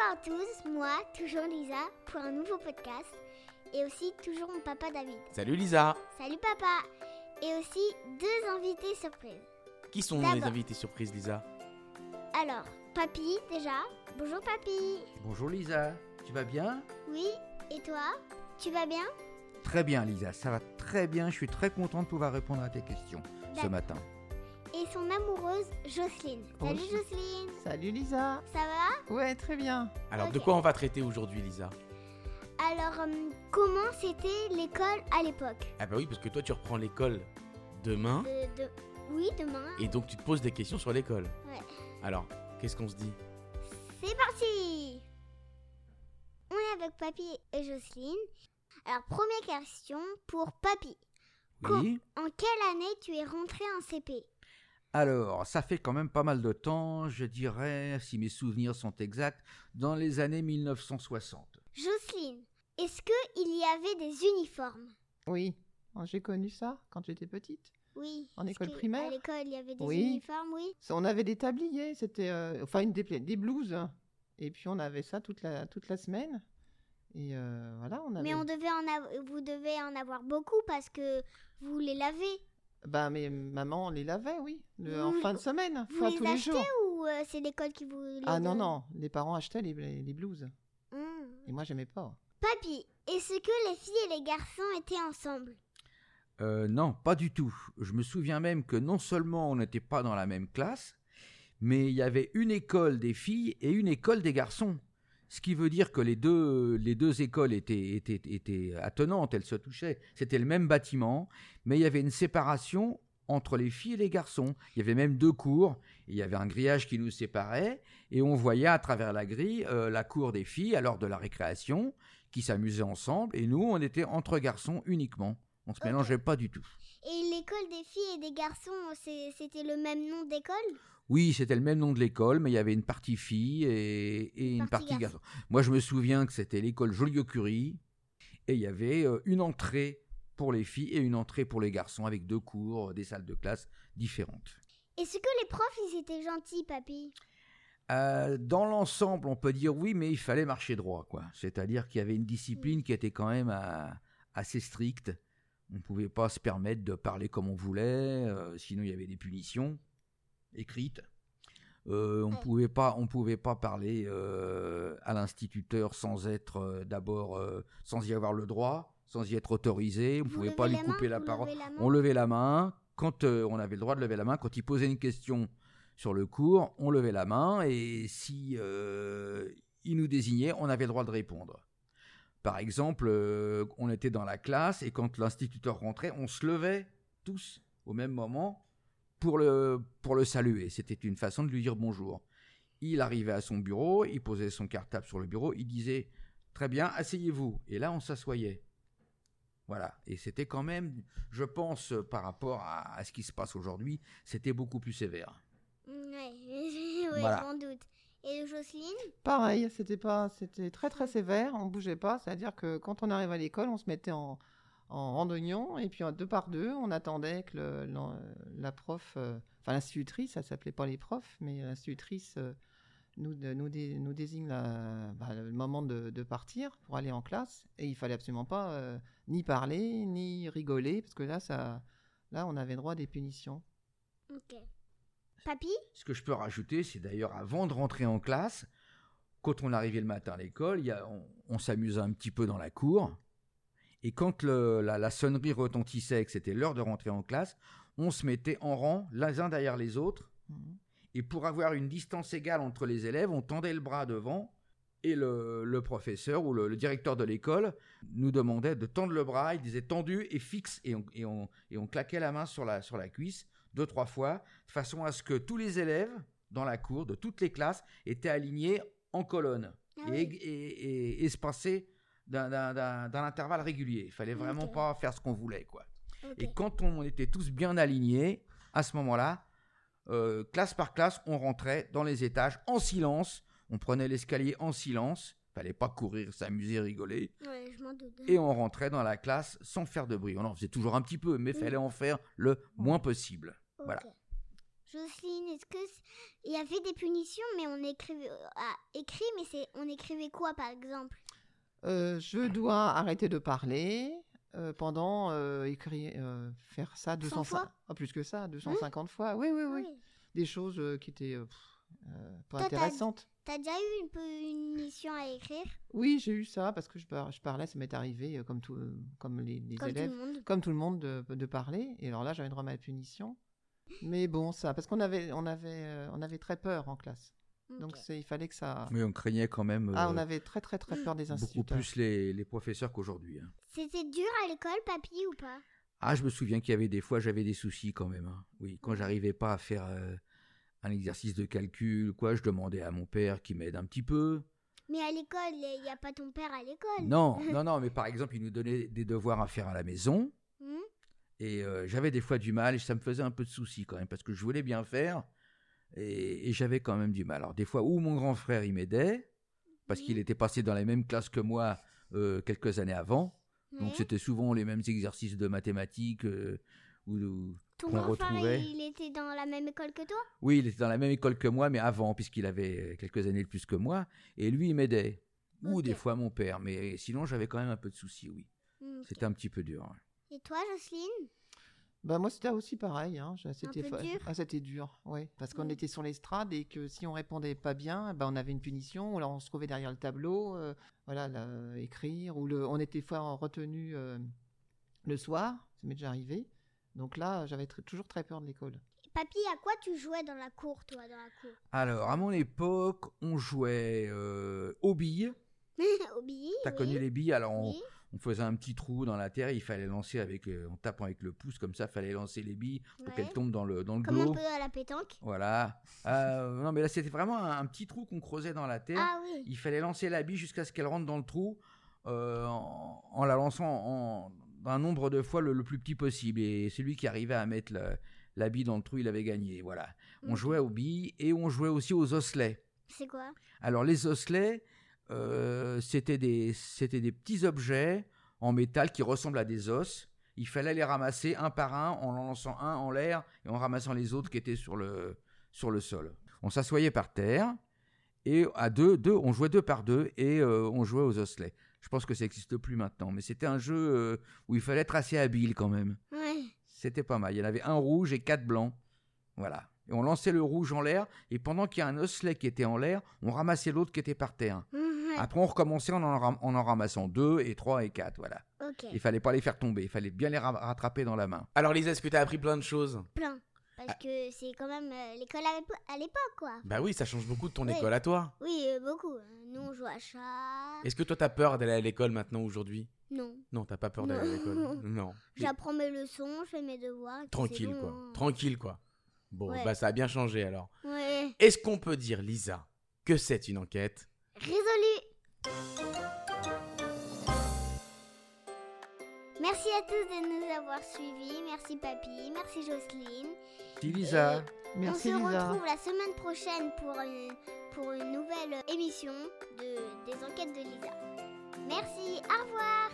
à tous, moi, toujours Lisa, pour un nouveau podcast. Et aussi toujours mon papa David. Salut Lisa. Salut papa. Et aussi deux invités surprises. Qui sont les invités surprises Lisa? Alors, Papy déjà. Bonjour Papy Bonjour Lisa, tu vas bien? Oui, et toi? Tu vas bien? Très bien Lisa, ça va très bien, je suis très content de pouvoir répondre à tes questions ce matin. Et son amoureuse Jocelyne. Salut Jocelyne Salut Lisa Ça va? Ouais, très bien. Alors de quoi on va traiter aujourd'hui Lisa? Alors, hum, comment c'était l'école à l'époque? Ah bah oui, parce que toi tu reprends l'école demain, de, de- Oui, demain. et donc tu te poses des questions sur l'école. Ouais. Alors, qu'est-ce qu'on se dit? C'est parti On est avec Papy et Jocelyne. Alors, première question pour Papy. Oui En quelle année tu es rentré en CP Alors, ça fait quand même pas mal de temps, je dirais, si mes souvenirs sont exacts, dans les années 1960. Jocelyne, est-ce qu'il y avait des uniformes? Oui, Oh, j'ai connu ça quand j'étais petite. Oui. En école primaire À l'école, il y avait des Oui. uniformes, oui. On avait des tabliers, c'était euh, enfin une des, des blouses. Et puis on avait ça toute la, toute la semaine. Et euh, voilà, on avait. Mais on devait en vous devez en avoir beaucoup parce que vous les lavez. Bah, mais maman les lavait, oui, le- en fin de semaine, Vous enfin les tous les jours. ou euh, c'est l'école qui vous les Ah non, donne non, les parents achetaient les, les, les blouses. Hum. Et moi, j'aimais pas. Papy, est-ce que les filles et les garçons étaient ensemble? Euh, non, pas du tout. Je me souviens même que non seulement on n'était pas dans la même classe, mais il y avait une école des filles et une école des garçons. Ce qui veut dire que les deux, les deux écoles étaient, étaient, étaient attenantes, elles se touchaient. C'était le même bâtiment, mais il y avait une séparation entre les filles et les garçons. Il y avait même deux cours, il y avait un grillage qui nous séparait, et on voyait à travers la grille euh, la cour des filles à l'heure de la récréation, qui s'amusaient ensemble, et nous, on était entre garçons uniquement. On se Ok. mélangeait pas du tout. Et l'école des filles et des garçons, c'était le même nom d'école? Oui, c'était le même nom de l'école, mais il y avait une partie fille et, et une Partie partie garçon. Moi, je me souviens que c'était l'école Joliot-Curie, et il y avait euh, une entrée pour les filles et une entrée pour les garçons, avec deux cours, des salles de classe différentes. Est-ce que les profs, ils étaient gentils, papy? Euh, dans l'ensemble, on peut dire oui, mais il fallait marcher droit, quoi. C'est-à-dire qu'il y avait une discipline qui était quand même euh, assez stricte. On ne pouvait pas se permettre de parler comme on voulait, euh, sinon il y avait des punitions écrites. Euh, on Ouais. pouvait pas, on pouvait pas parler euh, à l'instituteur sans être d'abord, sans y avoir le droit, sans y être autorisé. On Vous pouvait pas lui main, couper la parole. la On levait la main quand on avait le droit de lever la main. Quand il posait une question sur le cours, on levait la main et si il nous désignait, on avait le droit de répondre. Par exemple, euh, on était dans la classe et quand l'instituteur rentrait, on se levait tous au même moment pour le, pour le saluer. C'était une façon de lui dire bonjour. Il arrivait à son bureau, il posait son cartable sur le bureau, il disait Très bien, asseyez-vous. Et là, on s'assoyait. Voilà. Et c'était quand même, je pense, euh, par rapport à, à ce qui se passe aujourd'hui, c'était beaucoup plus sévère. Oui, Voilà. m'en doute. Et Jocelyne? Pareil, c'était pas, c'était très très sévère. On bougeait pas, c'est-à-dire que quand on arrivait à l'école, on se mettait en, en rang d'oignon et puis deux par deux, on attendait que le- la prof, euh, enfin l'institutrice, ça s'appelait pas les profs, mais l'institutrice euh, nous, nous, dé- nous désigne la- bah, le moment de, de partir pour aller en classe et il fallait absolument pas euh, ni parler ni rigoler parce que là ça, là on avait droit à des punitions. Ok. Papy Ce que je peux rajouter, c'est d'ailleurs avant de rentrer en classe, quand on arrivait le matin à l'école, on, on s'amusait un petit peu dans la cour. Et quand le- la, la sonnerie retentissait et que c'était l'heure de rentrer en classe, on se mettait en rang, les uns derrière les autres. Mhm. Et pour avoir une distance égale entre les élèves, on tendait le bras devant. Et le, le professeur ou le, le directeur de l'école nous demandait de tendre le bras. Il disait tendu et fixe. Et on, et on, et on claquait la main sur la, sur la cuisse deux, trois fois, de façon à ce que tous les élèves dans la cour, de toutes les classes, étaient alignés en colonne Ah et, oui. et, et espacés d'un- intervalle régulier. Il fallait vraiment pas faire ce qu'on voulait, quoi. Et quand on était tous bien alignés, à ce moment-là, euh, classe par classe, on rentrait dans les étages en silence. On prenait l'escalier en silence. Fallait pas courir, s'amuser, rigoler. Ouais, je m'en doute. Et on rentrait dans la classe sans faire de bruit. On en faisait toujours un petit peu, mais Oui. fallait en faire le moins possible. Voilà. Jocelyne, est-ce que il y avait des punitions, mais on écrivait euh, ah, écrit, mais c'est on écrivait quoi par exemple? Euh, je dois arrêter de parler euh, pendant euh, écrire, euh, faire ça 200 fois? Hein ah, plus que ça, 250 fois. Oui, oui, oui. Oui. Des choses euh, qui étaient pff, pas Toi, t'as- déjà eu une punition à écrire? Oui, j'ai eu ça parce que je, par- je parlais, ça m'est arrivé euh, comme, tout, euh, comme les, les comme élèves, tout le monde comme tout le monde de, de parler. Et alors là, j'avais droit à ma punition. Mais bon, ça, parce qu'on avait, on avait, euh, on avait très peur en classe. Donc il fallait que ça. Mais on craignait quand même Ah, euh, on avait très très très peur des beaucoup instituteurs. plus les, les professeurs qu'aujourd'hui. hein. C'était dur à l'école, papy, ou pas? Ah, je me souviens qu'il y avait des fois, j'avais des soucis quand même. hein. Oui, quand j'arrivais pas à faire euh, un exercice de calcul, quoi, je demandais à mon père qui m'aide un petit peu. Mais à l'école, il n'y a pas ton père à l'école. Non, non, non, mais par exemple, il nous donnait des devoirs à faire à la maison. Hmm Et euh, j'avais des fois du mal et ça me faisait un peu de soucis quand même parce que je voulais bien faire et, et j'avais quand même du mal. Alors des fois où mon grand frère il m'aidait parce qu'il était passé dans la même classe que moi euh, quelques années avant. Donc c'était souvent les mêmes exercices de mathématiques euh, ou, ou- Ton qu'on retrouvait. il était dans la même école que toi? Oui, il était dans la même école que moi mais avant puisqu'il avait quelques années de plus que moi et lui il m'aidait. Ou des fois mon père, mais sinon j'avais quand même un peu de soucis, oui. Hmm, ok. C'était un petit peu dur. ouais. Et toi, Jocelyne? Bah moi c'était aussi pareil, hein. c'était fa- dur ah, c'était dur, oui, parce qu'on Mm. était sur l'estrade et que si on répondait pas bien, bah, on avait une punition, ou alors on se trouvait derrière le tableau, euh, voilà, là, euh, écrire, ou le, on était fois en retenue euh, le soir, ça m'est déjà arrivé. Donc là, j'avais tr- toujours très peur de l'école. Papy, à quoi tu jouais dans la cour, toi, dans la cour? Alors à mon époque, on jouait euh, aux billes. Au billet T'as oui. connu les billes? Alors on, Oui. on faisait un petit trou dans la terre, il fallait lancer avec, euh, en tapant avec le pouce comme ça, fallait lancer les billes pour Ouais. qu'elles tombent dans le dans le Comme un peu à la pétanque. Voilà. Euh, non mais là c'était vraiment un, un petit trou qu'on creusait dans la terre. Ah oui. Il fallait lancer la bille jusqu'à ce qu'elle rentre dans le trou euh, en, en la lançant en, un nombre de fois le, le plus petit possible. Et celui qui arrivait à mettre le- la bille dans le trou, il avait gagné. Voilà. On jouait aux billes et on jouait aussi aux osselets. C'est quoi? Alors les osselets, euh, c'était des, c'était des petits objets en métal qui ressemblent à des os. Il fallait les ramasser un par un en en lançant un en l'air et en ramassant les autres qui étaient sur le, sur le sol. On s'assoyait par terre et à deux, deux, on jouait deux par deux et euh, on jouait aux osselets. Je pense que ça n'existe plus maintenant, mais c'était un jeu euh, où il fallait être assez habile quand même. Ouais. C'était pas mal. Il y en avait un rouge et quatre blancs. Voilà. Et on lançait le rouge en l'air, et pendant qu'il y a un osselet qui était en l'air, on ramassait l'autre qui était par terre. Ouais. Après, on recommençait en en, ram- en en ramassant deux et trois et quatre. Voilà. Ok. Il fallait pas les faire tomber, il fallait bien les ra- rattraper dans la main. Alors Lisa, est-ce que t'as appris plein de choses? Plein. Parce que c'est quand même euh, l'école à l'épo- à l'époque, quoi. Bah oui, ça change beaucoup de ton Oui. école à toi. Oui, euh, beaucoup. Nous, on joue à chat. Est-ce que toi t'as peur d'aller à l'école maintenant aujourd'hui? Non. Non, t'as pas peur d'aller à l'école. Non. J'apprends mes leçons, je fais mes devoirs. Tranquille bon, quoi. hein. Tranquille quoi. Bon, Ouais. bah ça a bien changé alors. Ouais. Est-ce qu'on peut dire, Lisa, que c'est une enquête? Résolu. Merci à tous de nous avoir suivis. Merci Papy, merci Jocelyne. Si Lisa, Merci on se Lisa. retrouve la semaine prochaine pour une, pour une nouvelle émission de, des enquêtes de Lisa. Merci, au revoir.